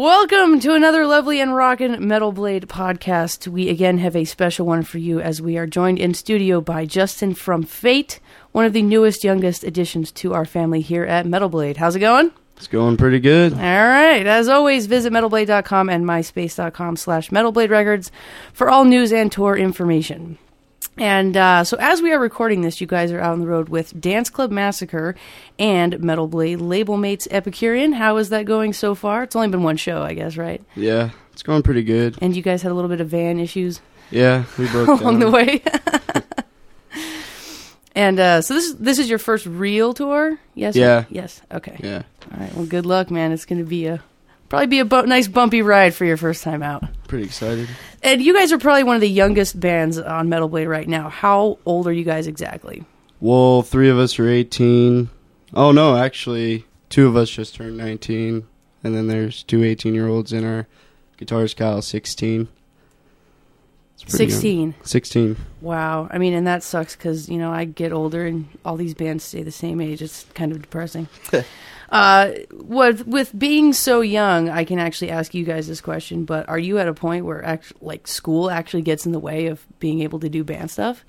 Welcome to another lovely and rockin' Metal Blade podcast. We again have a special one for you as we are joined in studio by Justin from Fate, one of the newest, youngest additions to our family here at Metal Blade. How's it going? It's going pretty good. All right. As always, visit metalblade.com and myspace.com slash metalblade records for all news and tour information. And uh, so, as we are recording this, you guys are out on the road with Dance Club Massacre and Metal Blade label mates Epicurean. How is that going so far? It's only been one show, I guess, right? Yeah, it's going pretty good. And you guys had a little bit of van issues Yeah, we broke along down. the way. and uh, so this this is your first real tour, yes? Yeah. Yes. Okay. Yeah, All right. Well, good luck, man. It's going to be a probably be a bu- nice bumpy ride for your first time out. pretty excited. And you guys are probably one of the youngest bands on Metal Blade right now. How old are you guys exactly? Well, three of us are 18. Oh, no, actually, two of us just turned 19. And then there's two 18 year olds in our guitarist Kyle, 16. It's pretty young. 16. 16. Wow. I mean, and that sucks because, you know, I get older and all these bands stay the same age. It's kind of depressing. uh, with, with being so young, I can actually ask you guys this question, but are you at a point where act- like school actually gets in the way of being able to do band stuff?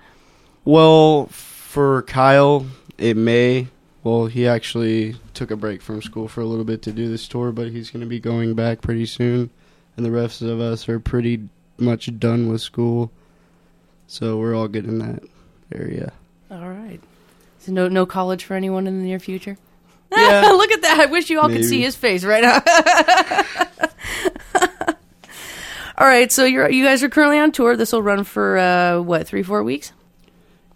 Well, for Kyle, it may. Well, he actually took a break from school for a little bit to do this tour, but he's going to be going back pretty soon. And the rest of us are pretty much done with school. So we're all good in that area. All right. So no no college for anyone in the near future? Yeah. Look at that. I wish you all could see his face right now. all right, so you're you guys are currently on tour. This will run for uh what, 3 4 weeks?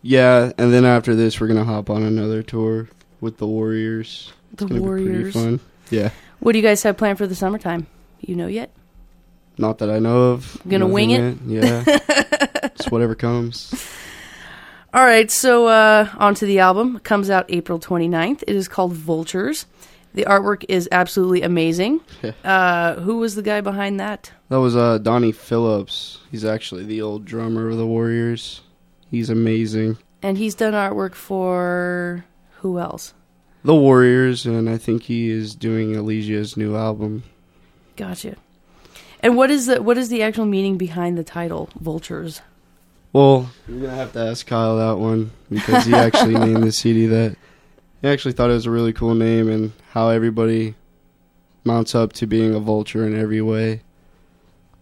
Yeah, and then after this, we're going to hop on another tour with the Warriors. The It's gonna be pretty Warriors. fun. Yeah. What do you guys have planned for the summertime? You know yet? Not that I know of. Gonna wing it. yet. Yeah. Just whatever comes. All right, so uh onto the album. It comes out April 29th. It is called Vultures. The artwork is absolutely amazing. uh who was the guy behind that? That was uh, Donnie Phillips. He's actually the old drummer of the Warriors. He's amazing. And he's done artwork for who else? The Warriors, and I think he is doing Alesia's new album. Gotcha. And what is the what is the actual meaning behind the title Vultures? Well, you're gonna have to ask Kyle that one because he actually named the CD that. He actually thought it was a really cool name and how everybody mounts up to being a vulture in every way.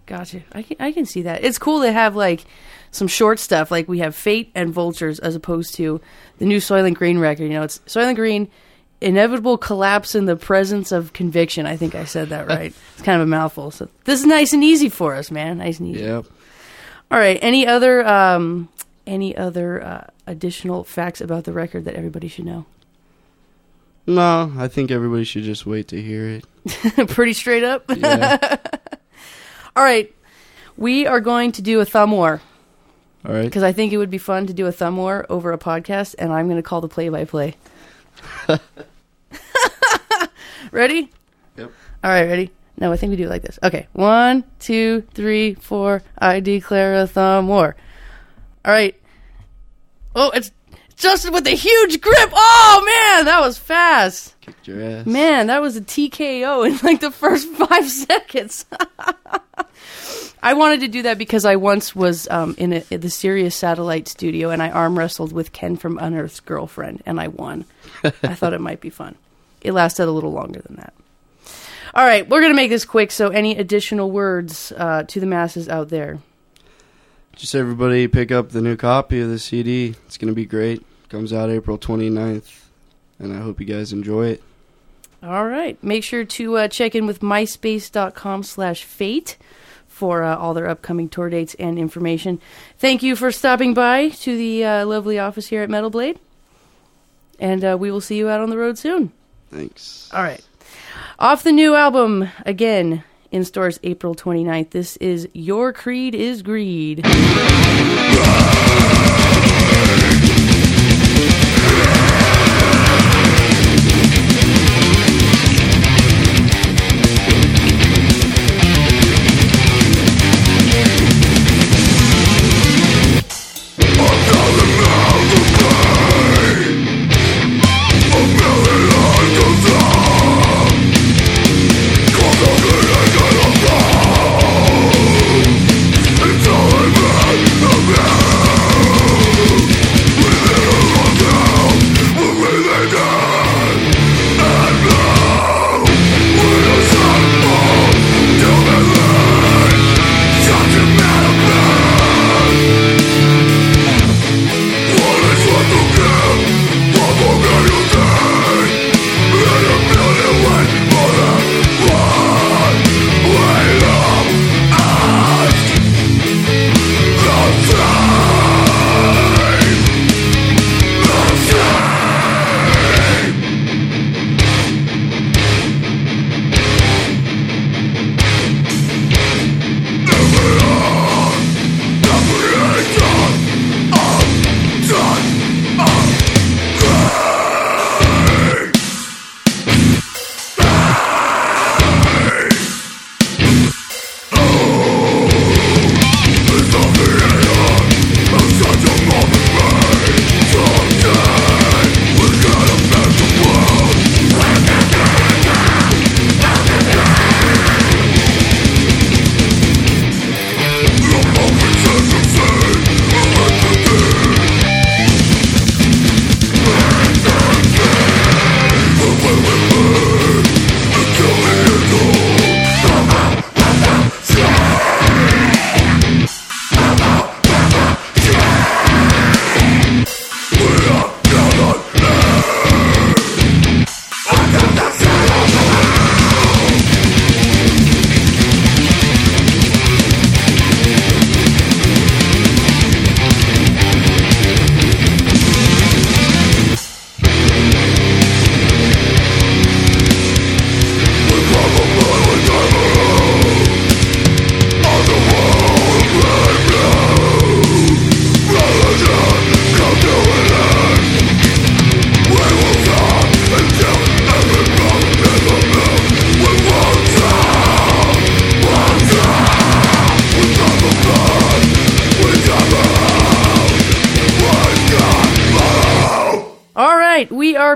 Gotcha. I can I can see that. It's cool to have like some short stuff like we have Fate and Vultures as opposed to the new Soilent Green record. You know, it's Soilent Green inevitable collapse in the presence of conviction. I think I said that right. it's kind of a mouthful. So this is nice and easy for us, man. Nice and easy. Yep. All right. Any other um any other uh, additional facts about the record that everybody should know? No, I think everybody should just wait to hear it. Pretty straight up. Yeah. All right. We are going to do a thumb war All right. because I think it would be fun to do a thumb war over a podcast, and I'm going to call the play by play. Ready? Yep. All right, ready? No, I think we do it like this. Okay. One, two, three, four. I declare a thumb war. All right. Oh, it's Justin with a huge grip. Oh, man, that was fast. Kicked your ass. Man, that was a TKO in like the first five seconds. I wanted to do that because I once was um, in, a, in the Sirius Satellite studio and I arm wrestled with Ken from Unearth's girlfriend and I won. I thought it might be fun. It lasted a little longer than that. All right, we're going to make this quick, so any additional words uh, to the masses out there? Just everybody pick up the new copy of the CD. It's going to be great. Comes out April 29th, and I hope you guys enjoy it. All right. Make sure to uh, check in with myspace.com slash fate for uh, all their upcoming tour dates and information. Thank you for stopping by to the uh, lovely office here at Metal Blade. And uh, we will see you out on the road soon. Thanks. All right. Off the new album, again, in stores April 29th. This is Your Creed is Greed.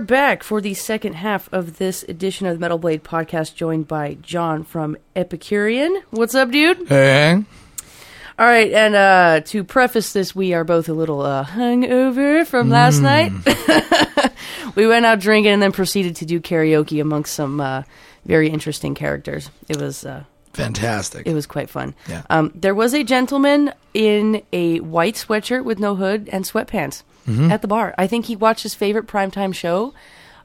back for the second half of this edition of the Metal Blade podcast, joined by John from Epicurean. What's up, dude? Hey. All right, and uh, to preface this, we are both a little uh, hungover from last night. we went out drinking and then proceeded to do karaoke amongst some uh, very interesting characters. It was uh, Fantastic. it was quite fun. Yeah. Um, there was a gentleman in a white sweatshirt with no hood and sweatpants Mm-hmm. at the bar. I think he watched his favorite primetime show,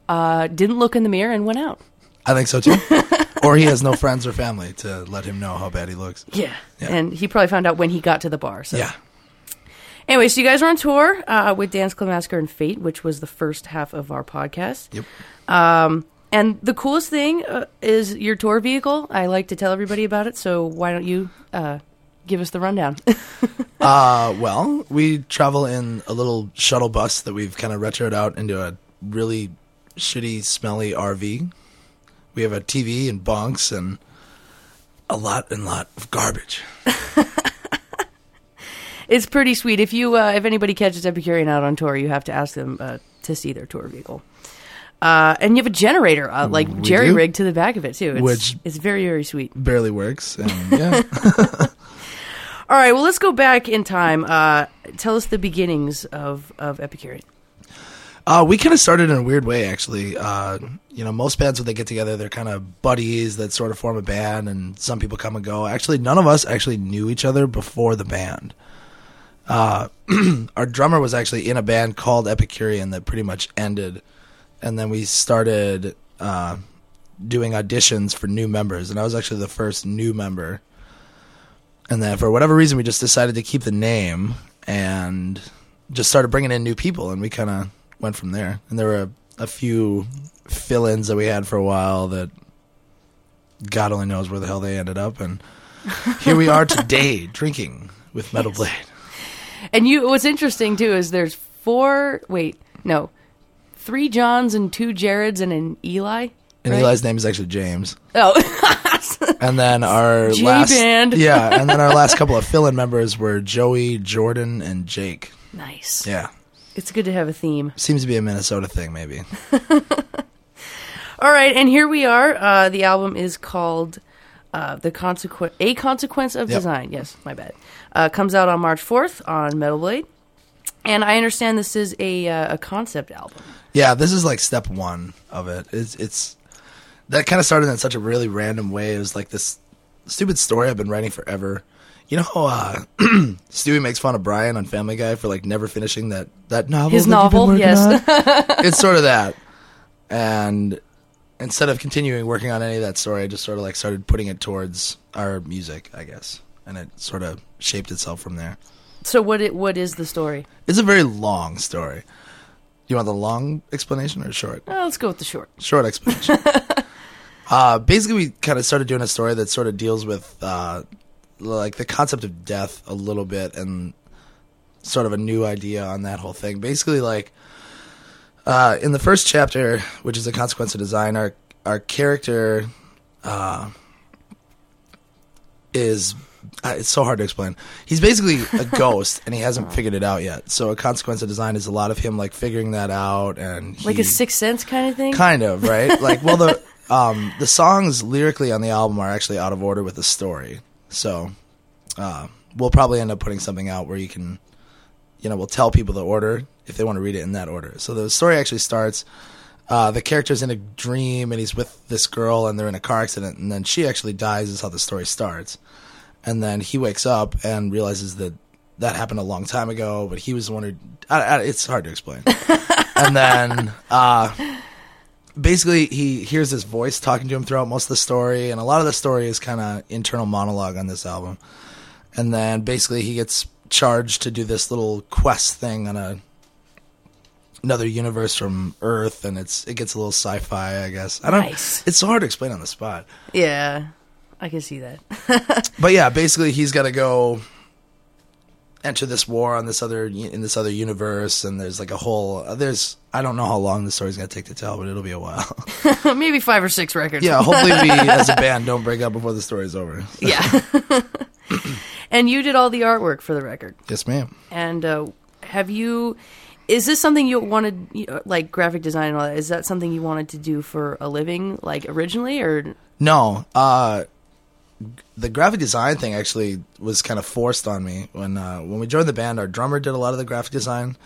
uh, didn't look in the mirror, and went out. I think so too. or he has no friends or family to let him know how bad he looks. Yeah. Yeah. And he probably found out when he got to the bar. So. Yeah. Anyway, so you guys were on tour uh, with Dance Club Massacre and Fate, which was the first half of our podcast. Yep. Um, and the coolest thing uh, is your tour vehicle. I like to tell everybody about it, so why don't you uh, give us the rundown? Uh, well, we travel in a little shuttle bus that we've kind of retroed out into a really shitty, smelly RV. We have a TV and bunks and a lot and lot of garbage. it's pretty sweet. If you, uh, if anybody catches Epicurean out on tour, you have to ask them uh, to see their tour vehicle. Uh, and you have a generator, uh, like jerry do. rigged to the back of it too. It's, Which- it's very very sweet. Barely works. And yeah. All right, well let's go back in time. Uh, tell us the beginnings of of Epicurean. Uh, we kind of started in a weird way, actually. Uh, you know, most bands when they get together, they're kind of buddies that sort of form a band, and some people come and go. Actually, none of us actually knew each other before the band. Uh, our drummer was actually in a band called Epicurean that pretty much ended, and then we started uh, doing auditions for new members, and I was actually the first new member. And then, for whatever reason, we just decided to keep the name and just started bringing in new people, and we kind of went from there. And there were a, a few fill-ins that we had for a while that God only knows where the hell they ended up, and here we are today, drinking with Metal Blade. And you, what's interesting too is there's four. Wait, no, three Johns and two Jareds and an Eli. And right? Eli's name is actually James. Oh, And then our last, J-Band. yeah, and then our last couple of fill-in members were Joey, Jordan, and Jake. nice. Yeah, It's good to have a theme. seems to be a Minnesota thing, maybe. All right, and here we are. Uh, the album is called uh, "The Consequence." A consequence of Yep. design. Yes, my bad. Uh, comes out on March fourth on Metal Blade, and I understand this is a uh, a concept album. Yeah, this is like step one of it. It's it's that kind of started in such a really random way. It was like this stupid story I've been writing forever. You know how uh, Stewie makes fun of Brian on Family Guy for like never finishing that that novel. His that novel, yes. it's sort of that. And instead of continuing working on any of that story, I just sort of like started putting it towards our music, I guess, and it sort of shaped itself from there. So what it what is the story? It's a very long story. You want the long explanation or short? Uh, let's go with the short. short explanation. uh, basically, we kind of started doing a story that sort of deals with uh, like the concept of death a little bit and sort of a new idea on that whole thing. Basically, like uh, in the first chapter, which is a consequence of design, our our character uh, is. It's so hard to explain. He's basically a ghost, and he hasn't figured it out yet. So, a consequence of design is a lot of him like figuring that out, and Like a sixth sense kind of thing. kind of right like well the um the songs lyrically on the album are actually out of order with the story so uh we'll probably end up putting something out where you can you know we'll tell people the order if they want to read it in that order so the story actually starts uh, the character's in a dream and he's with this girl and they're in a car accident and then she actually dies is how the story starts and then he wakes up and realizes that that happened a long time ago but he was the one who I, I, it's hard to explain. And then uh basically he hears this voice talking to him throughout most of the story and a lot of the story is kind of internal monologue on this album. And then basically he gets charged to do this little quest thing on a another universe from earth and it's it gets a little sci-fi i guess. I don't Nice. it's so hard to explain on the spot. Yeah, I can see that. but yeah basically he's got to go enter this war on this other in this other universe and there's like a whole there's i don't know how long the story's going to take to tell but it'll be a while Maybe five or six records. Yeah, hopefully we as a band don't break up before the story's over. yeah. and you did all the artwork for the record. Yes, ma'am. And uh, have you, Is this something you wanted, you know, like graphic design and all that? Is that something you wanted to do for a living, like originally, or No, uh, the graphic design thing actually was kind of forced on me when uh, when we joined the band. Our drummer did a lot of the graphic design,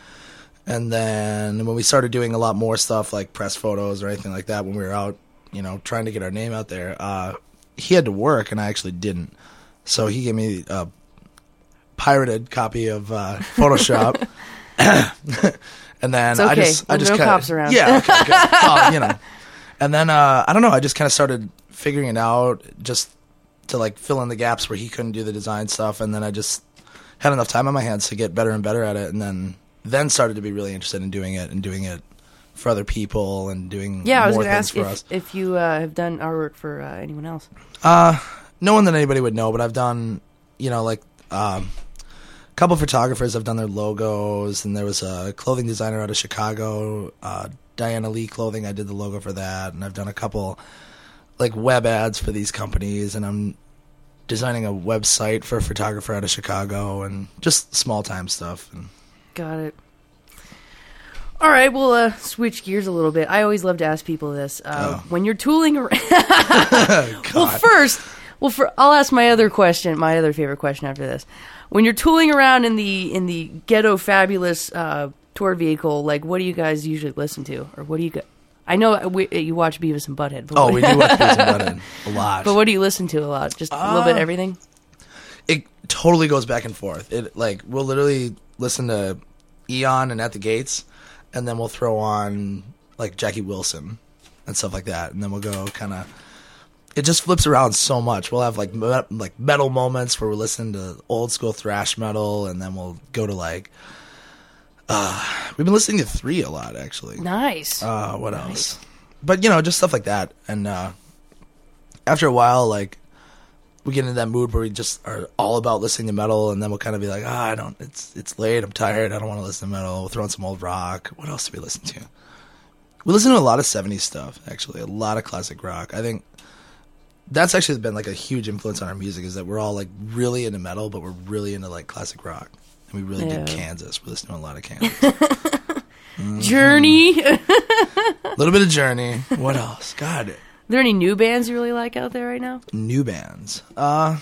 and then when we started doing a lot more stuff like press photos or anything like that, when we were out, you know, trying to get our name out there, uh, he had to work, and I actually didn't. So he gave me a pirated copy of uh, Photoshop. and then It's I okay. just, I just no kinda, cops around. Yeah, okay. Well, you know, and then uh, I don't know. I just kind of started figuring it out, just to like fill in the gaps where he couldn't do the design stuff, and then I just had enough time on my hands to get better and better at it, and then then started to be really interested in doing it and doing it for other people and doing yeah? I was going to ask for if, if you uh, have done artwork for uh, anyone else. Uh, no one that anybody would know, but I've done, you know, like um, a couple photographers have done their logos, and there was a clothing designer out of Chicago, uh, Diana Lee Clothing. I did the logo for that, and I've done a couple like web ads for these companies, and I'm designing a website for a photographer out of Chicago, and just small time stuff. And Got it. All right, we'll uh, switch gears a little bit. I always love to ask people this. Uh, Oh. When you're tooling around. well, first, well, for I'll ask my other question, my other favorite question after this. When you're tooling around in the in the ghetto fabulous uh, tour vehicle, like what do you guys usually listen to, or what do you? Go- I know we, you watch Beavis and Butthead. But oh, we do watch Beavis and Butthead a lot. but what do you listen to a lot? Just a little bit Uh, everything. it totally goes back and forth. It like we'll literally listen to Eon and At the Gates, and then we'll throw on like Jackie Wilson and stuff like that, and then we'll go kind of. It just flips around so much. We'll have like me- like metal moments where we're listening to old school thrash metal, and then we'll go to like. Uh, we've been listening to three a lot actually. Nice. Uh, what else? But you know, just stuff like that. And uh, after a while, like we get into that mood where we just are all about listening to metal, and then we'll kind of be like, ah, I don't. It's it's late. I'm tired. I don't want to listen to metal. We'll throw in some old rock. What else do we listen to? We listen to a lot of '70s stuff. Actually, a lot of classic rock. I think that's actually been like a huge influence on our music. Is that we're all like really into metal, but we're really into like classic rock. And we really Yeah. dig Kansas. We listen to a lot of Kansas. Journey. A little bit of Journey. What else? God, there any new bands you really like out there right now? new bands. Uh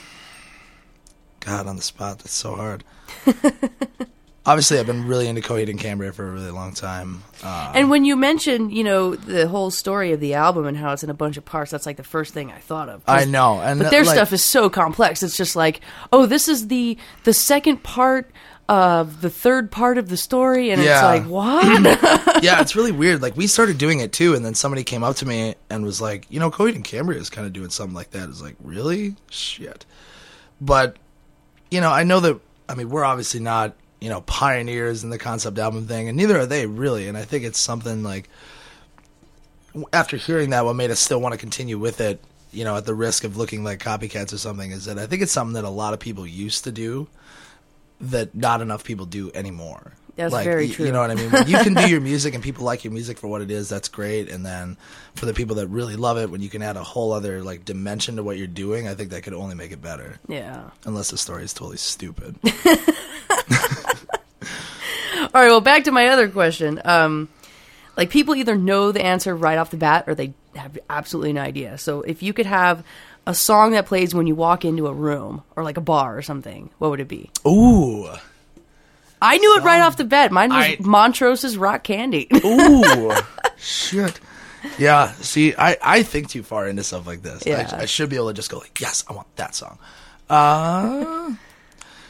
God on the spot, that's so hard. Obviously I've been really into Coheed and Cambria for a really long time. Uh And when you mentioned, you know, the whole story of the album and how it's in a bunch of parts, that's like the first thing I thought of. I know. And but that, their like, stuff is so complex. It's just like, oh, this is the the second part of the third part of the story, and it's like, what? yeah, it's really weird. Like we started doing it too, and then somebody came up to me and was like, "You know, Coheed and Cambria is kind of doing something like that." It's like, really? Shit. But you know, I know that. I mean, we're obviously not you know pioneers in the concept album thing, and neither are they really. And I think it's something like after hearing that, what made us still want to continue with it, you know, at the risk of looking like copycats or something, is that I think it's something that a lot of people used to do that not enough people do anymore. That's like, very true. You know what I mean? When you can do your music and people like your music for what it is, that's great. And then for the people that really love it, when you can add a whole other like dimension to what you're doing, I think that could only make it better. yeah. Unless the story is totally stupid. All right. Well, back to my other question. Um, like people either know the answer right off the bat, or they have absolutely no idea. So if you could have a song that plays when you walk into a room or like a bar or something, what would it be? Ooh, I knew it right off the bat. Mine was I- Montrose's Rock Candy. ooh, shit. Yeah. See, I I think too far into stuff like this. Yeah. I, I should be able to just go like, yes, I want that song. Uh,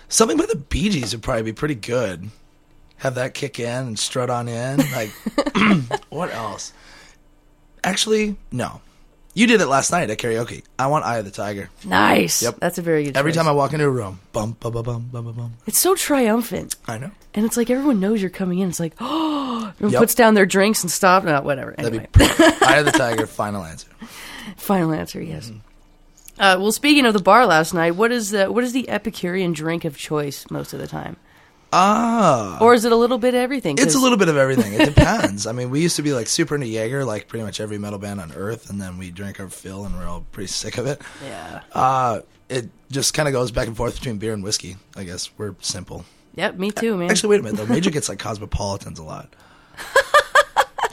something by the Bee Gees would probably be pretty good. Have that kick in and strut on in. Like, what else? Actually, no. You did it last night at karaoke. I want Eye of the Tiger. nice. Yep. That's a very good. Every choice. time I walk into a room, bum bum bum bum bum bum. bum. it's so triumphant, I know. and it's like everyone knows you're coming in. It's like, oh, everyone Yep. puts down their drinks and stop. No, whatever. That'd Anyway. Eye of the Tiger. Final answer. final answer. Yes. Mm-hmm. Uh, well, speaking of the bar last night, what is the what is the Epicurean drink of choice most of the time, Ah. or is it a little bit of everything? It's a little bit of everything. It depends. I mean, we used to be like super into Jaeger, like pretty much every metal band on earth, and then we drank our fill, and we're all pretty sick of it. Yeah. Uh, it just kind of goes back and forth between beer and whiskey. I guess we're simple. Yep, me too, man. Actually, wait a minute though. Major gets like cosmopolitans a lot.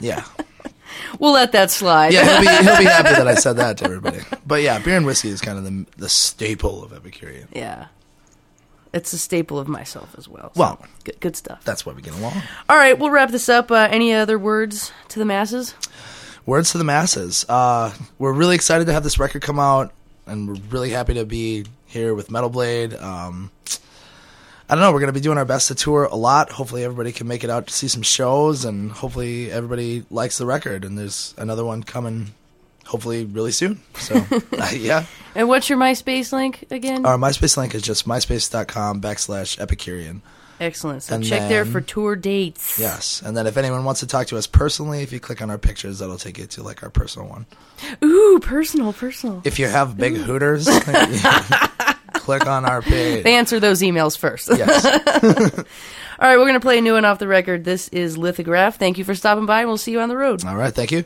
Yeah, we'll let that slide. yeah. He'll be he'll be happy that I said that to everybody. But yeah, beer and whiskey is kind of the the staple of Epicurean. Yeah. It's a staple of myself as well. so Well- good, good stuff. That's why we get along. All right, we'll wrap this up. Uh, any other words to the masses? Words to the masses. Uh, we're really excited to have this record come out, and we're really happy to be here with Metal Blade. Um, I don't know. We're going to be doing our best to tour a lot. Hopefully, everybody can make it out to see some shows, and hopefully, everybody likes the record. And there's another one coming, hopefully, really soon. So, uh, yeah. And what's your MySpace link again? Our MySpace link is just myspace.com backslash Epicurean. Excellent. So and check there for tour dates. Yes. And then if anyone wants to talk to us personally, if you click on our pictures, that'll take you to like our personal one. Ooh, personal, personal. If you have big hooters, click on our page. They answer those emails first. Yes. All right, we're going to play a new one off the record. This is Lithograph. Thank you for stopping by, and we'll see you on the road. All right. Thank you.